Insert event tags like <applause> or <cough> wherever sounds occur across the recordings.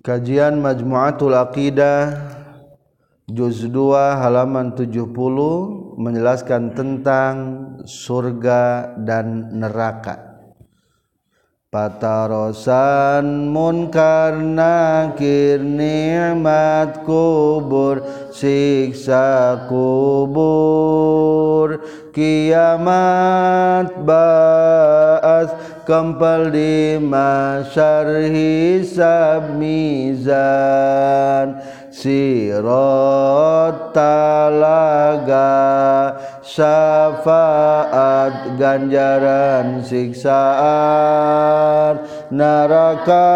Kajian Majmu'atul Aqidah Juz 2 halaman 70 menjelaskan tentang surga dan neraka. Patarosan munkar nakir nikmat kubur siksa kubur kiamat ba'as kempal di masyar hisab mizan sirat talaga syafaat ganjaran siksaan neraka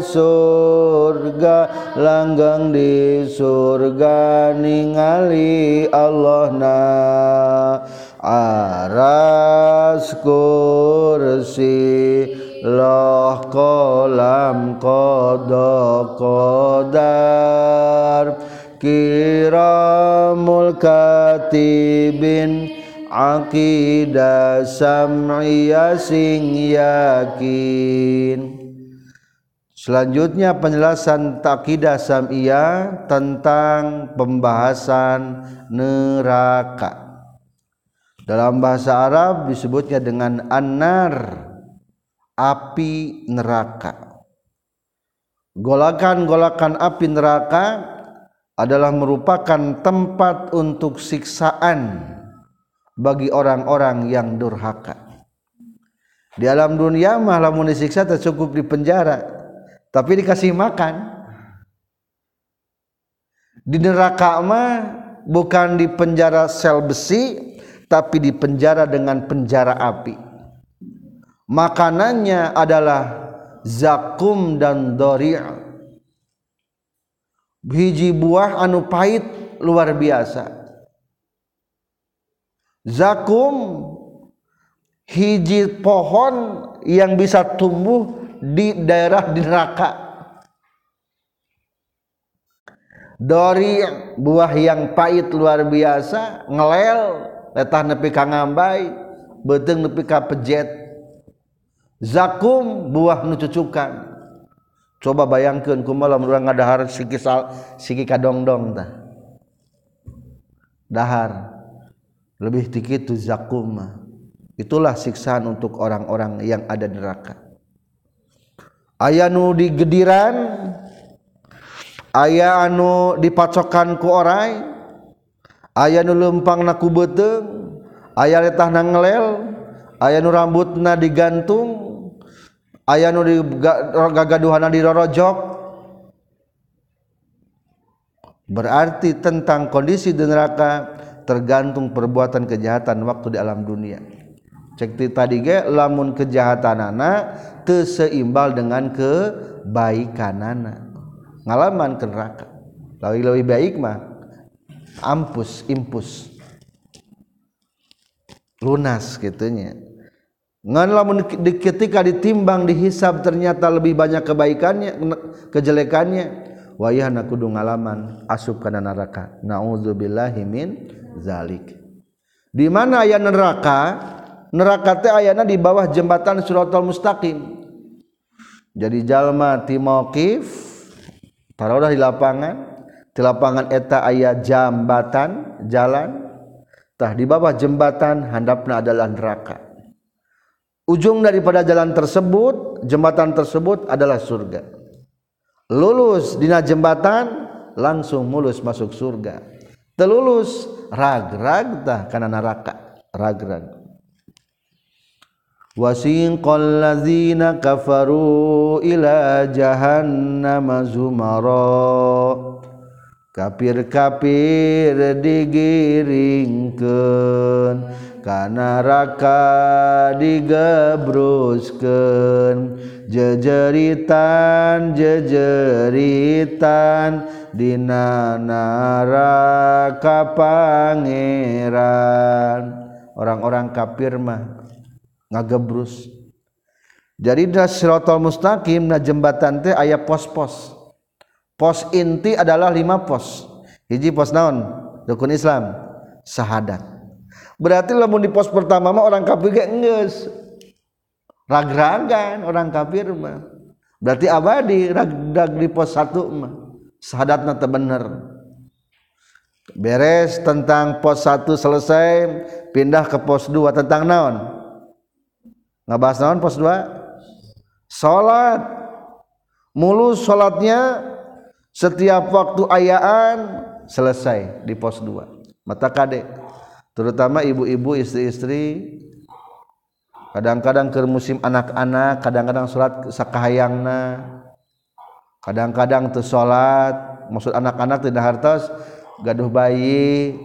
surga langgang di surga ningali Allah na aras kursi loh kolam kodok kodar kiramul katibin akidah sam'iyah sing yakin Selanjutnya penjelasan takidah sam'iyah tentang pembahasan neraka. Dalam bahasa Arab disebutnya dengan anar api neraka. Golakan-golakan api neraka adalah merupakan tempat untuk siksaan bagi orang-orang yang durhaka. Di alam dunia mah lamun disiksa cukup di penjara, tapi dikasih makan. Di neraka mah bukan di penjara sel besi, tapi di penjara dengan penjara api. Makanannya adalah zakum dan dori' biji buah anu pahit luar biasa. Zakum hiji pohon yang bisa tumbuh di daerah di neraka. Dori buah yang pahit luar biasa, ngelel letah nepi ka ngambai beteng nepi ka pejet. Zakum buah nu cucukan coba bayangkeun kumaha urang ngadahar siki sal, siki kadongdong tah. Dahar. Lebih tinggi itu zakum itulah siksaan untuk orang-orang yang ada neraka. Aya nu digediran aya anu dipacokan ku orai aya nu lempang naku beteng aya letah na ngelel aya nu rambut na digantung aya nu gagaduhan dirorojok. Berarti tentang kondisi di neraka tergantung perbuatan kejahatan waktu di alam dunia. Cek tadi ge lamun kejahatan anak terseimbal dengan kebaikan anak ngalaman ke neraka. Lebih baik mah ampus impus. Lunas gitunya ngan lamun ketika ditimbang dihisab ternyata lebih banyak kebaikannya kejelekannya. Wayah nak kudu ngalaman asup kana neraka. Naudzubillahi min zalik. Di mana aya neraka? Neraka teh ayana di bawah jembatan suratul mustaqim. Jadi jalma timokif taruhlah di lapangan. Di lapangan eta ayat jambatan jalan. Tah di bawah jembatan handapna adalah neraka. Ujung daripada jalan tersebut jembatan tersebut adalah surga. Lulus dina jembatan langsung mulus masuk surga. Telulus rag-rag tah kana neraka. Rag-rag. Wasiqal ladzina kafaru ila jahannama zumara kafir-kafir digiringkan karena raka digebruskan jejeritan jejeritan dina neraka pangeran. Orang-orang kafir mah ngagebrus. Jadi dasrotul mustaqim na jembatan teh ayah pos-pos. Pos inti adalah lima pos. Hiji pos naon? Rukun Islam. Syahadat. Berarti lamun di pos pertama mah orang kafir ge geus ragragan orang kafir mah. Berarti abadi ragdag di pos satu mah. Sahadatna teu bener. Beres tentang pos satu selesai pindah ke pos dua. Tentang naon? Ngabahas naon pos dua? Salat mulus salatnya setiap waktu ayaan selesai di pos dua. Mata kadek. Terutama ibu-ibu istri-istri. Kadang-kadang ke musim anak-anak kadang-kadang salat sakahayangna kadang-kadang tuh salat maksud anak-anak tidak hartos gaduh bayi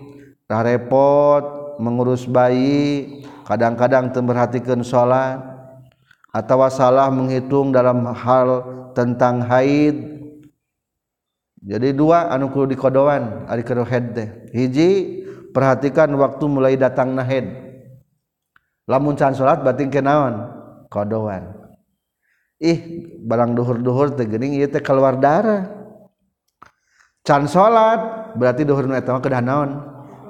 dah repot mengurus bayi. Kadang-kadang memperhatikan salat atau salah menghitung dalam hal tentang haid jadi dua anu kudu dikodoan ari kudu head teh. Hiji perhatikan waktu mulai datang na head. Lamun can salat batin kenaon kodoan. Ih barang duhur-duhur teh geuning ieu teh keluar darah can salat berarti duhur nu eta mah kedah naon?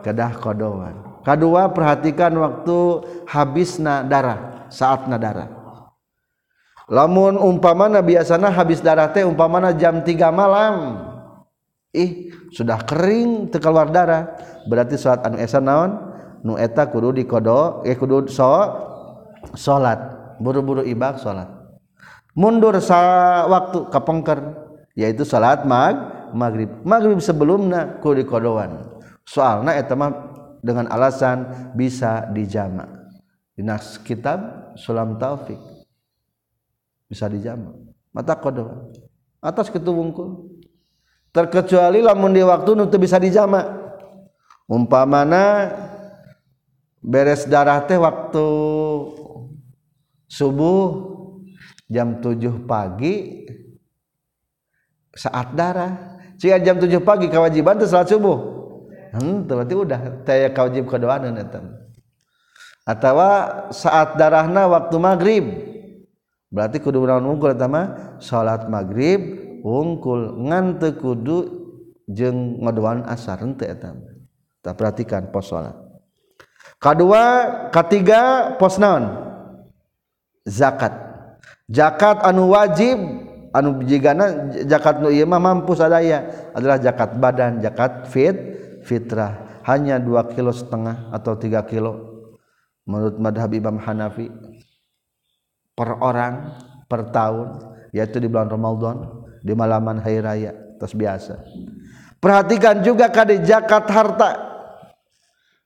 Kedah kodoan. Kedua perhatikan waktu habisna darah saatna darah lamun umpamana biasana habis darah teh umpamana jam 3 malam. ih sudah kering keluar darah. Berarti salat anu esa naon? Nu eta kudu dikodo eh kudu so salat buru-buru ibak salat mundur sa waktu kapengker yaitu salat mag maghrib. Maghrib sebelumnya kudu dikodoan. Soalnya eta mah dengan alasan bisa dijamak dinas kitab sulam taufik bisa dijama. Mata kodoan. Atas ketuwungkul terkecuali lamun di waktu nu bisa dijamak umpamana beres darah teh waktu subuh jam 7 pagi saat darah. Jika jam 7 pagi kewajiban itu salat subuh. Hmm, berarti udah saya kewajib kedoaan atau saat darahna waktu maghrib. Berarti kudu naon unggul sama salat maghrib wungkul ngante kudu jeung ngodoan asar henteu eta. Tak perhatikan pos salat kedua ketiga pos naon? Zakat. Zakat anu wajib anu jigana zakat nu ieu mah mampu sadaya adalah zakat badan zakat fit fitrah. Hanya dua kilo setengah atau tiga kilo. Menurut madhab Imam Hanafi per orang per tahun yaitu di bulan Ramadan di malaman hari raya terus biasa. Perhatikan juga kade zakat harta.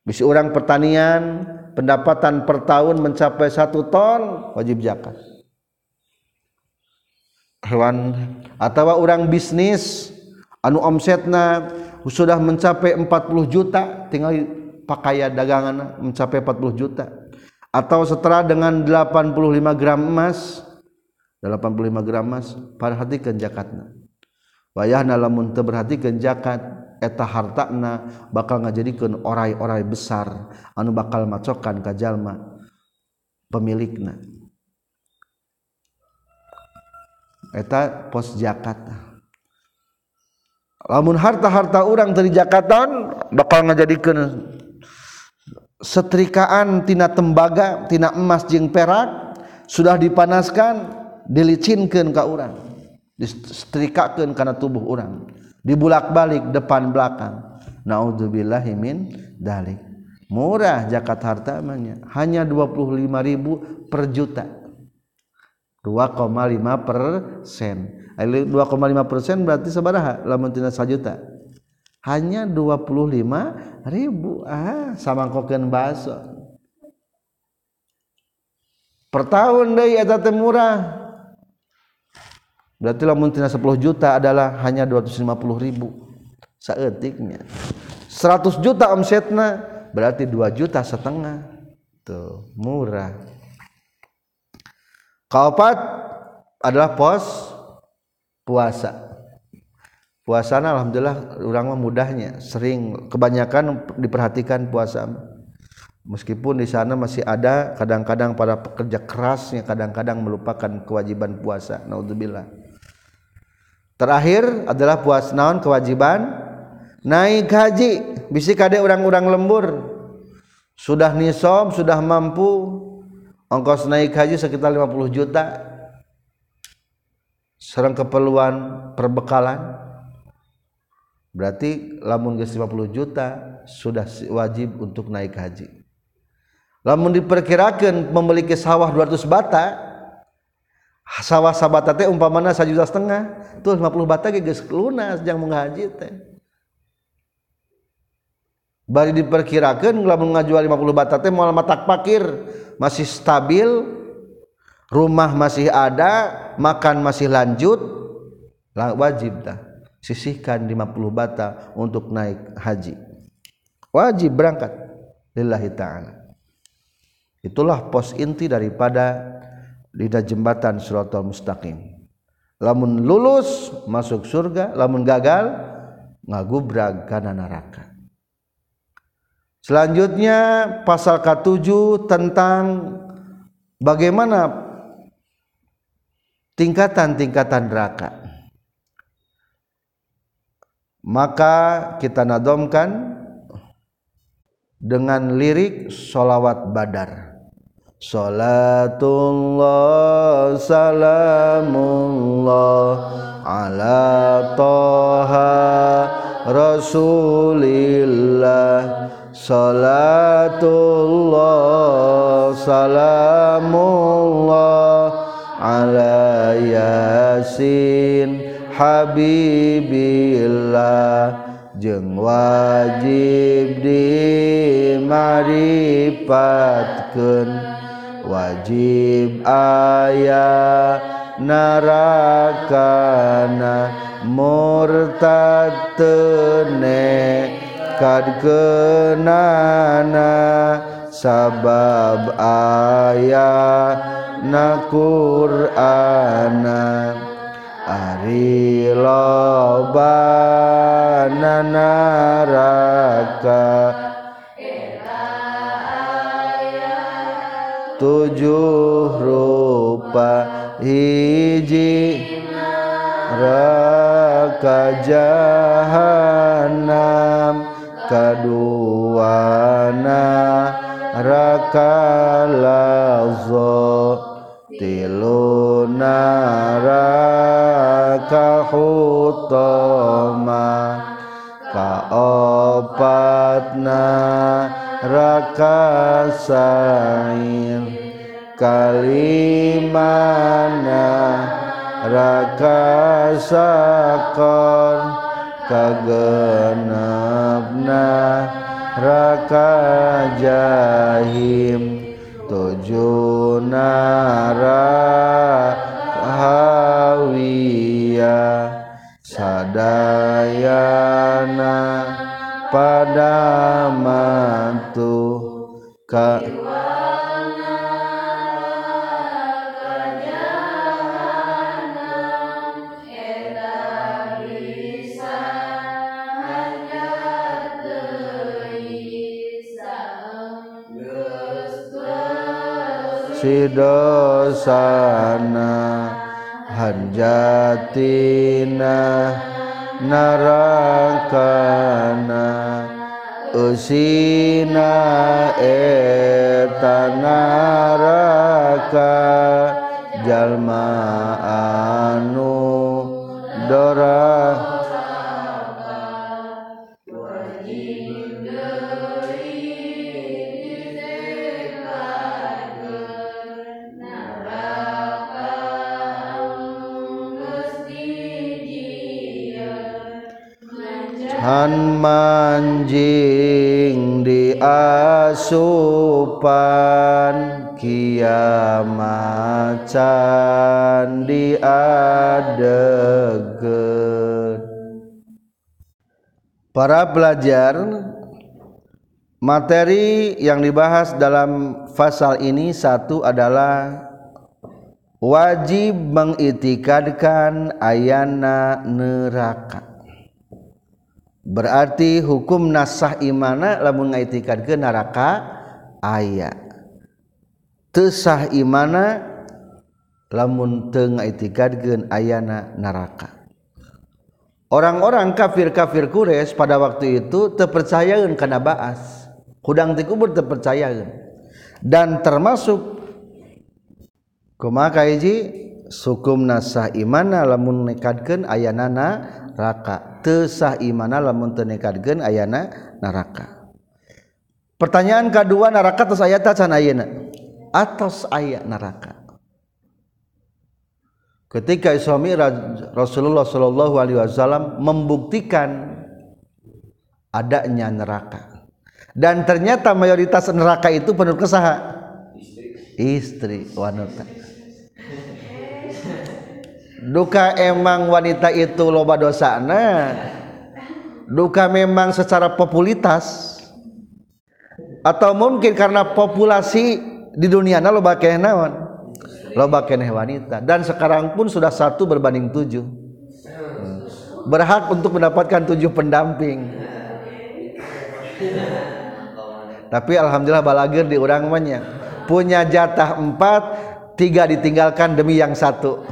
Bisa orang pertanian pendapatan per tahun mencapai satu ton wajib zakat. Hewan atau orang bisnis anu omsetna sudah mencapai 40 juta tinggal pakaian dagangan mencapai 40 juta. Atau setara dengan 85 gram emas 85 gram emas perhatikan jakatna wayahna lamun teu perhatikan jakat eta hartana bakal ngajadikeun orai-orai besar anu bakal macokan ka jalma pemilikna. Eta pos jakat lamun harta-harta orang dari jakatan bakal ngajadikeun setrikaan tina tembaga tina emas jeung perak sudah dipanaskan dilicinkan ke orang. Disetrikakan karena tubuh orang. Dibulak-balik depan belakang. Naudzubillahimin dalik. Murah zakat harta namanya hanya 25.000 per juta. 2,5 persen. 2,5 persen berarti sabaraha lamun tina juta hanya 25 ribu. Ah sama koken baso per tahun deh eta murah berarti lamun tina 10 juta adalah hanya 250 ribu. Saetiknya 100 juta omsetna berarti 2 juta setengah. Tuh murah. Kaopat adalah pos puasa. Puasana alhamdulillah orang mudahnya. Sering kebanyakan diperhatikan puasa. Meskipun di sana masih ada kadang-kadang para pekerja kerasnya kadang-kadang melupakan kewajiban puasa. Naudzubillah terakhir adalah puas naon kewajiban? Naik haji. Bisi kade orang-orang lembur. Sudah nisob sudah mampu. Ongkos naik haji sekitar 50 juta. Serang keperluan perbekalan. Berarti lamun geus 50 juta sudah wajib untuk naik haji. Lamun diperkirakan memiliki sawah 200 bata sawah sabata teh umpamana juta setengah tuh 50 bata ge geus lunas jang menghaji teh. Bari diperkirakan lamun ngajual 50 bata teh moal matak pakir masih stabil rumah masih ada makan masih lanjut wajib dah sisihkan 50 bata untuk naik haji. Wajib berangkat lillahi ta'ala. Itulah pos inti daripada lidah jembatan suratul mustaqim. Lamun lulus masuk surga lamun gagal ngagubrag kana neraka. Selanjutnya pasal ke-7 tentang bagaimana tingkatan-tingkatan neraka. Maka kita nadomkan dengan lirik solawat badar Salatullah salamullah ala toha rasulillah. Salatullah salamullah ala yasin habibillah. Jeng wajib dimaripatkeun. wajib ayah narakana murtad tene kad kenana. Sabab ayah na Qur'ana ari loba naraka. tujuh rupa hiji neraka jahanam kaduana neraka lazo tilu neraka hutoma kaopatna rakasain kalimana rakasakon kagenapna raka jahim tujuh nara hawiya sadayana pada matu ka Sidosana hanjatina narakana usina eta naraka jalma anu dorah Han manjing di asupan kiamacan di adeget Para pelajar materi yang dibahas dalam pasal ini satu adalah wajib mengitikadkan ayana neraka berarti hukum nasah imana lamun ngaitikan ke neraka ayat tesah imana lamun teu ngaitikadkeun ayana neraka. Orang-orang kafir-kafir Quraisy pada waktu itu terpercayakan karena baas. Hudang ti kubur terpercayakan dan termasuk kumaha kahiji sukum nasah imana lamun nekadkeun ayanana raka. Tesah imana lamun teu nekadkeun ayana neraka pertanyaan kedua neraka tos aya can ayeuna? Atas aya neraka ketika Isra Rasulullah Shallallahu alaihi wasallam membuktikan adanya neraka. Dan ternyata mayoritas neraka itu penuh kesaha? Istri wanita duka emang wanita itu loba dosana? Duka memang secara populitas? Atau mungkin karena populasi di dunia na loba keneh naon? Loba keneh wanita. Dan sekarang pun sudah satu berbanding tujuh. Berhak untuk mendapatkan tujuh pendamping. Tapi alhamdulillah balagir di orang banyak punya jatah empat tiga ditinggalkan demi yang satu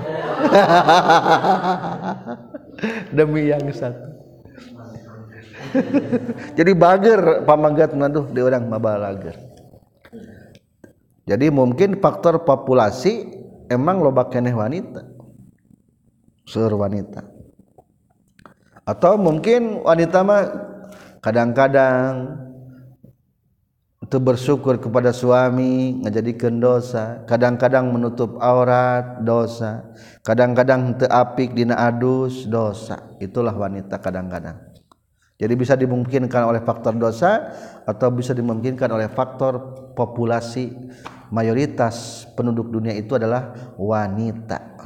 <laughs> demi yang satu. <laughs> Jadi bager pamanggat naduh di orang mabalager jadi mungkin faktor populasi emang loba keneh wanita. Sur wanita. Atau mungkin wanita mah kadang-kadang itu bersyukur kepada suami ngajadikan dosa. Kadang-kadang menutup aurat dosa. Kadang-kadang apik dina adus dosa. Itulah wanita kadang-kadang. Jadi bisa dimungkinkan oleh faktor dosa atau bisa dimungkinkan oleh faktor populasi. Mayoritas penduduk dunia itu adalah wanita.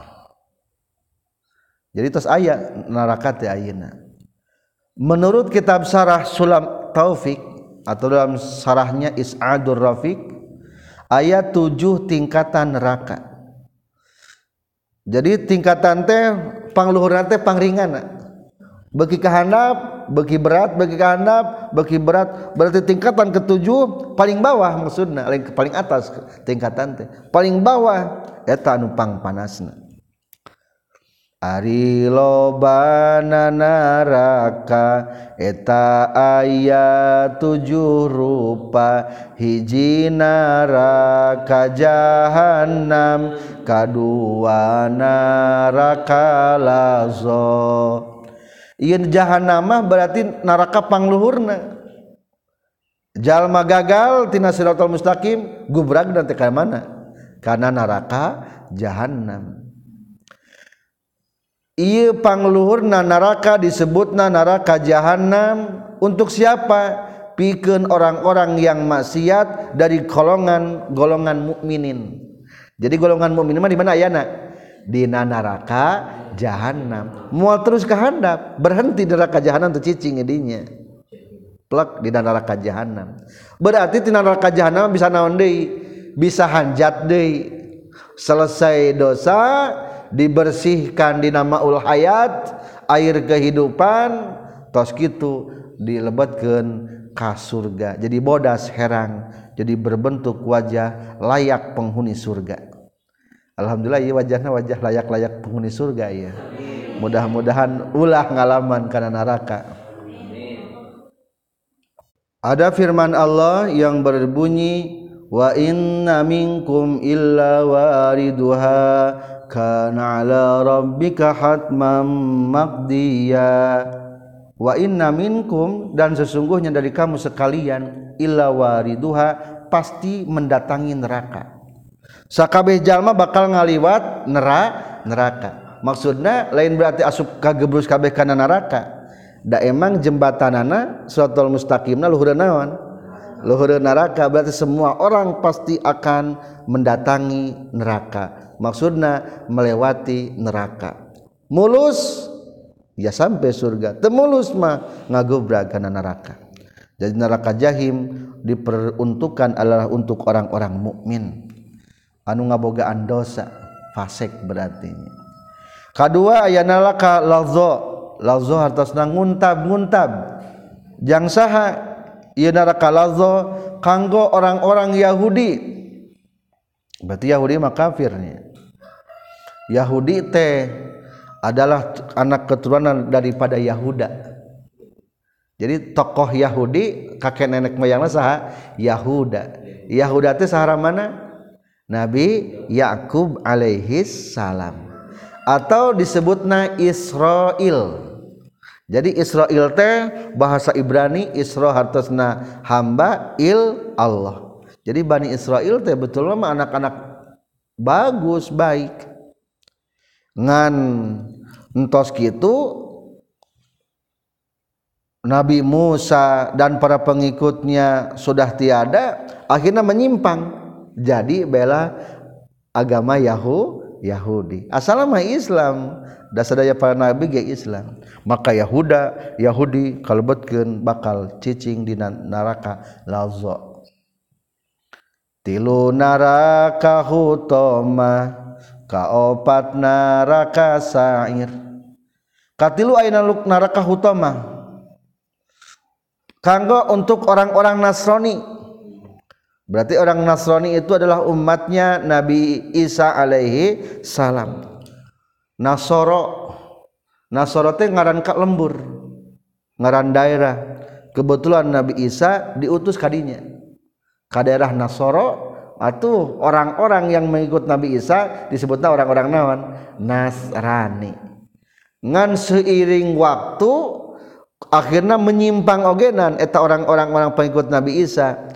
Jadi terus ayat neraka teh menurut kitab sarah sulam taufik atau dalam sarahnya Is'adur Rafiq ayat 7 tingkatan neraka. Jadi tingkatan teh pangluhur teh pangringan bagi kehandap bagi berat, bagi kehandap bagi berat. Berarti tingkatan ketujuh paling bawah maksudnya, paling atas tingkatan teh. Paling bawah eta anu pang panasna. Ari lobananaraka eta aya tujuh rupa hiji naraka jahannam kadua naraka lazo Ieu jahannam berarti neraka pangluhurna Jalma gagal tina siratal mustaqim gubrag dan teka mana? Karena neraka jahannam. Pangluhur na naraka disebut na naraka jahanam untuk siapa? Piken orang-orang yang maksiat dari golongan golongan mukminin. Jadi golongan mukmin di mana? Ya di naraka jahanam mau terus kehendap berhenti neraka jahanam tercicing jadinya plak di neraka jahanam berarti di neraka jahanam bisa naon deui? Bisa hanjat deui. Selesai dosa dibersihkan di nama ul hayat air kehidupan tos gitu dilebatkan ka surga. Jadi bodas herang jadi berbentuk wajah layak penghuni surga. Alhamdulillah ya wajahnya wajah layak-layak penghuni surga ya mudah-mudahan ulah ngalaman karena neraka. Ada firman Allah yang berbunyi wa inna minkum illa wariduha kana ala rabbika hatman maqdiya wa inna minkum dan sesungguhnya dari kamu sekalian illa wariduha pasti mendatangi neraka. Sakabeh jalma bakal ngaliwat nera neraka. Maksudnya lain berarti asup kagebrus kabeh kana neraka. Da emang jembatanana suratul mustaqimna luhur naon luhur neraka berarti semua orang pasti akan mendatangi neraka. Maksudnya melewati neraka. Mulus ya sampai surga. Temulus mah ngagobrak karena neraka. Jadi neraka jahim diperuntukkan adalah untuk orang-orang mukmin. Anu ngabogaan dosa fasik berarti. Kedua ayat neraka lazo lazo hartosna nguntab nguntab jang saha ieu neraka lazo kanggo orang-orang Yahudi berarti Yahudi mah kafirnya Yahudi teh adalah anak keturunan daripada Yahuda. Jadi tokoh Yahudi kakek nenek moyangnya saha Yahuda. Yahuda teh sahara mana? Nabi Yakub alaihi salam. atau disebut na Israel jadi Israel teh bahasa Ibrani Isra hartosna hamba il Allah. Jadi Bani Israel teh betul mah anak-anak bagus baik. Ngan entos gitu Nabi Musa dan para pengikutnya sudah tiada akhirnya menyimpang. Jadi bela agama Yahu Yahudi. Asalama Islam dasar daya para nabi ge Islam. Maka Yahuda Yahudi kalebetkeun bakal cicing di neraka lazo. Tilu neraka hutoma kaopat neraka sair. Katilu aina luk neraka hutoma? Kanggo untuk orang-orang Nasrani. Berarti orang Nasrani itu adalah umatnya Nabi Isa alaihi salam. Nasoro Nasoro teh ngaran kak lembur. Ngaran daerah. Kebetulan Nabi Isa diutus kadinya. Ka daerah Nasoro atuh orang-orang yang mengikut Nabi Isa disebutnya orang-orang nawan Nasrani. Ngan seiring waktu akhirnya menyimpang ogenan eta orang-orang orang pengikut Nabi Isa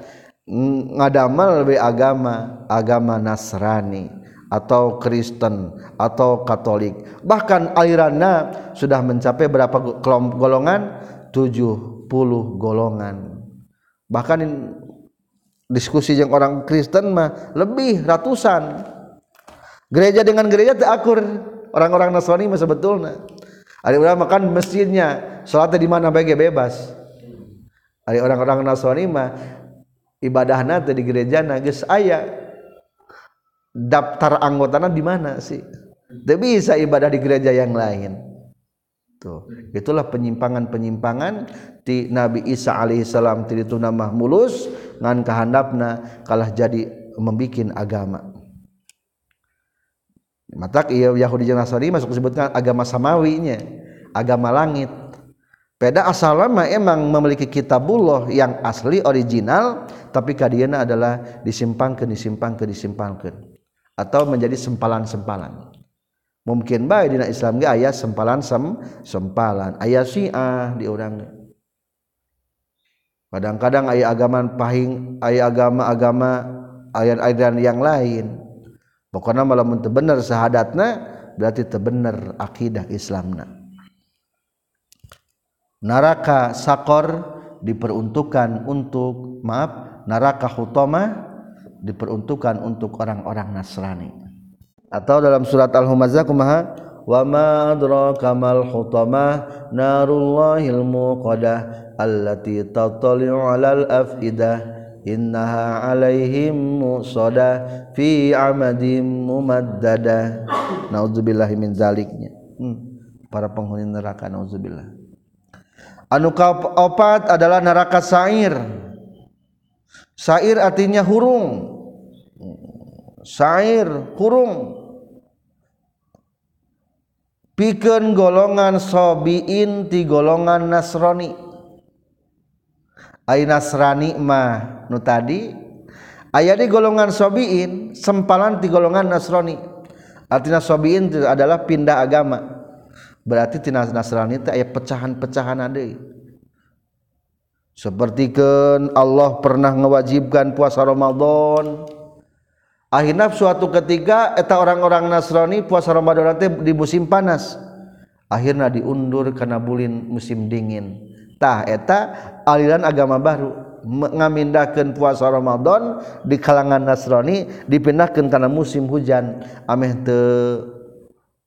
ngadamel lebih agama agama Nasrani atau Kristen atau Katolik. Bahkan aliranna sudah mencapai berapa kelompok golongan? 70 golongan. Bahkan diskusi yang orang Kristen mah lebih ratusan. Gereja dengan gereja terakur. Orang-orang Nasrani mah sebetulnya. Ada ulama kan masjidnya sholatnya di mana? Bebas. Ada orang-orang Nasrani mah ibadah nanti di gereja nagis ayah daftar anggotanya di mana sih? Tidak bisa ibadah di gereja yang lain. Tuh itulah penyimpangan-penyimpangan di Nabi Isa alaihissalam itu nama mulus ngan kehandapna kalah jadi membikin agama. Mata iya Yahudi dan Nasrani masuk disebutkan agama samawinya agama langit Peda asal lama emang memiliki kitabullah yang asli original tapi kadiana adalah disimpangkan disimpangkan disimpangkan atau menjadi sempalan-sempalan. Mungkin baik di Islam ge aya sempalan sem sempalan, aya Syiah di orang. Kadang-kadang aya agama pahing, aya agama-agama ayat-ayat yang lain. Pokoknya malah teu bener sahadatna berarti teu bener akidah Islamna neraka sakor diperuntukkan untuk maaf neraka hutama diperuntukkan untuk orang-orang Nasrani. Atau dalam surat Al-Humazah kumaha? Wa ma adraka mal hutama narullahil muqadah allati tattali'u 'alal afidah innaha 'alaihim musada fi 'amadin mumaddada. Naudzubillahi min zaliknya. Hmm. para penghuni neraka naudzubillah anu opat adalah neraka sair. Sair artinya hurung. Sair hurung. Pikeun golongan sobiin ti golongan nasrani. Ai nasrani mah nu tadi aya di golongan sobiin sempalan ti golongan nasrani. Artinya sobiin adalah pindah agama berarti tina Nasrani teh aya pecahan-pecahan deui sepertikeun Allah pernah mewajibkan puasa Ramadan. Akhirnya suatu ketika eta orang-orang Nasrani puasa Ramadan teh di musim panas. Akhirnya diundur karena bulin musim dingin. Tah eta aliran agama baru. Mengamindahkan puasa Ramadan di kalangan Nasrani dipindahkan karena musim hujan. Ameh te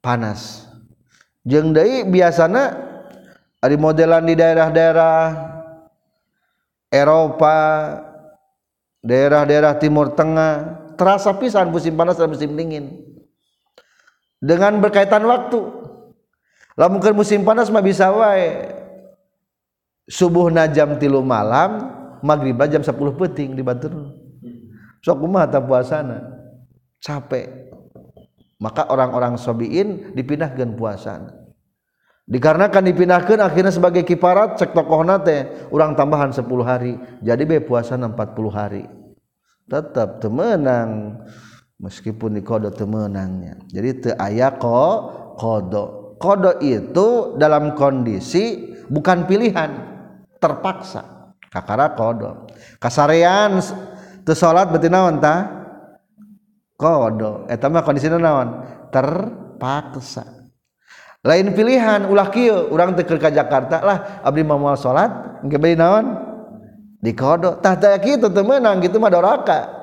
panas. Jeng deui biasana ada modelan di daerah-daerah Eropa daerah-daerah Timur Tengah terasa pisan musim panas dan musim dingin. Dengan berkaitan waktu. Lah mungkin musim panas mah bisa wae. Subuh jam tilu malam maghrib jam 10 peting di batur sok kumaha puasana? Capek maka orang-orang sobiin dipindahkan puasa dikarenakan dipindahkan akhirnya sebagai kiparat cek tokoh nate orang tambahan 10 hari. Jadi be puasa 40 hari. Tetap temenang meskipun di kode temenangnya jadi te ayako kodo. Kodo itu dalam kondisi bukan pilihan. Terpaksa. Kakara kodo. Kasarean berarti naon ta kodo eta eh, mah kondisi naon? Terpaksa. Lain pilihan ulah kieu. Urang teu ka Jakarta lah abdi mah moal salat engke bari naon? Di kodo tah teh kitu teu meunang kitu mah doraka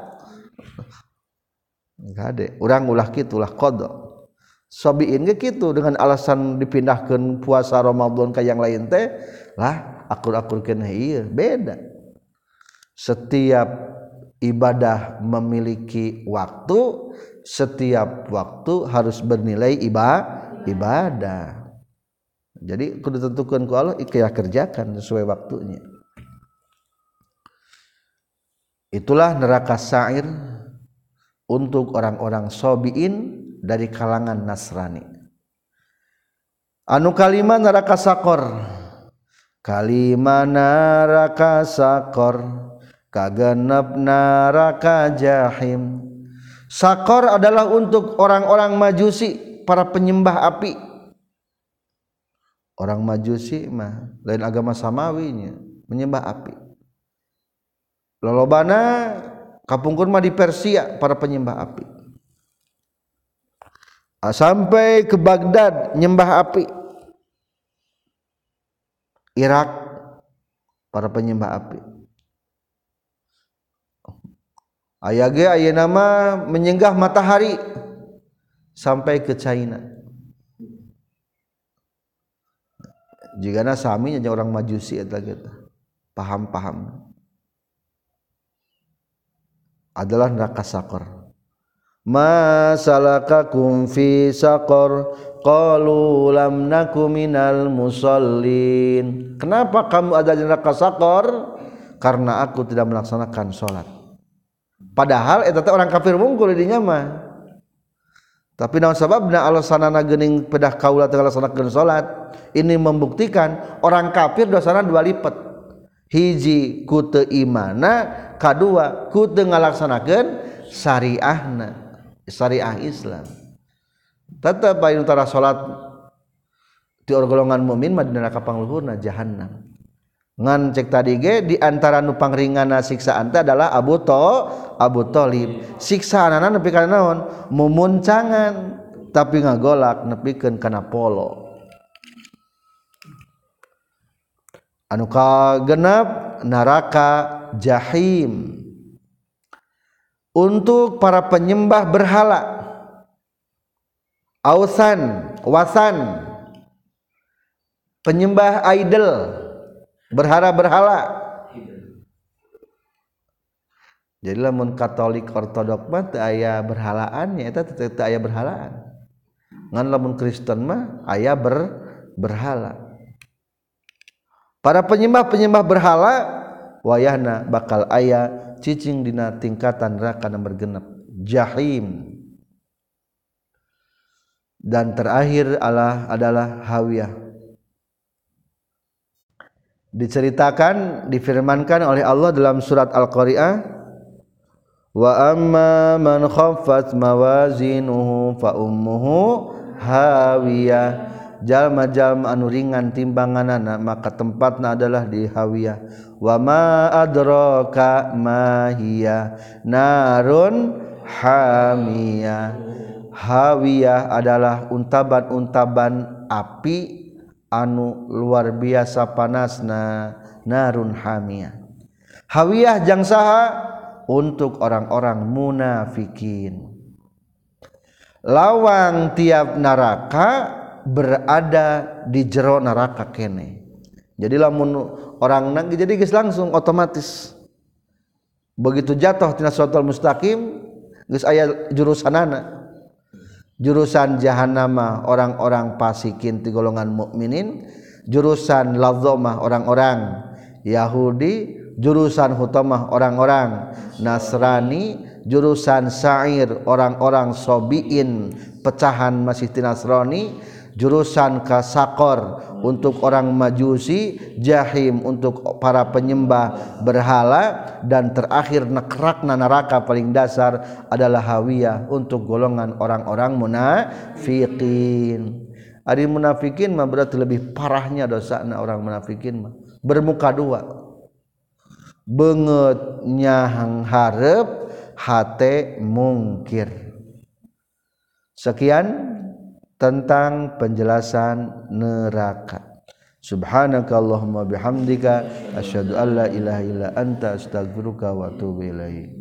gade urang ulah kitu ulah kodo sobiin ge kitu dengan alasan dipindahkan puasa Ramadan ke yang lain teh lah akur-akurkeun iya beda. Setiap ibadah memiliki waktu setiap waktu harus bernilai iba ibadah. Jadi kudu tentukan ku Allah ikaya kerjakan sesuai waktunya. Itulah neraka sa'ir untuk orang-orang sobiin dari kalangan Nasrani. Anu kalimat neraka sakor? Kalimat neraka sakor kagenep neraka jahim. Sakor adalah untuk orang-orang majusi para penyembah api. Orang majusi mah lain agama samawinya menyembah api. Lolobana kapungkur mah di Persia para penyembah api. Ah, sampai ke Baghdad nyembah api. Irak para penyembah api ayah ge aya nama menyenggah matahari sampai ke China. Jika na sami nya orang majusi eta gitu paham-paham. Adalah neraka sakor. Masalahkakum fi saqar qalu lam naku musallin. Kenapa kamu ada di neraka sakor? Karena aku tidak melaksanakan sholat padahal eta orang kafir mungkul dinya mah tapi naon sababna alasanana geuning pedah kaula teu laksanakeun salat? Ini membuktikan orang kafir dosana dua lipat hiji ku teu imana kadua ku teu ngalaksanakeun syariahna syariah Islam. Tetap bayu tara salat di golongan mukmin mah di neraka pangluhurna jahannam. Ngan cek tadi ge di antara nu pangringana siksaan teh adalah Abu To Abu Thalib siksaanana nepi kana naon? Mumuncangan tapi ngagolak nepikeun kana polo. Anu kagenep? Neraka jahim. Untuk para penyembah berhala. Ausan wasan. Penyembah idol berhala-berhala. Jadi lamun katolik ortodok mah teu aya berhalaannya eta teu aya berhalaan. Ngan lamun Kristen mah aya ber berhala. Para penyembah-penyembah berhala wayahna bakal aya cicing dina tingkatan neraka nomor genep jahim. Dan terakhir Allah adalah hawiyah diceritakan difirmankan oleh Allah dalam surat Al-Qari'ah wa amma man khaffat mawazinuhu fa ummuhu hawiyah. Jalma-jalma anu ringan timbanganana maka tempatna adalah di hawiyah. Wa ma adraka ma hiya? Narun hamiyah. Hawiyah adalah untaban-untaban api anu luar biasa panasna narun hamiyah hawiyah jang saha untuk orang-orang munafikin. Lawang tiap neraka berada di jero neraka kene. Jadi lamun orang nang jadi guys langsung otomatis. Begitu jatuh tina siratal mustaqim geus aya jurusanana jurusan jahannama orang-orang pasikin ti golongan mukminin. Jurusan ladzomah orang-orang Yahudi. Jurusan hutamah orang-orang Nasrani. Jurusan sa'ir orang-orang sobiin pecahan masih Nasrani jurusan kasakor untuk orang majusi jahim untuk para penyembah berhala dan terakhir nekrakna neraka paling dasar adalah hawiyah untuk golongan orang-orang munafiqin Ari munafikin mah berarti lebih parahnya dosa orang munafikin mah. Bermuka dua. Benget nyahang harap hate mungkir. Sekian tentang penjelasan neraka. Subhanakallahumma bihamdika asyhadu alla ilaha illa anta astaghfiruka wa atubu ilaik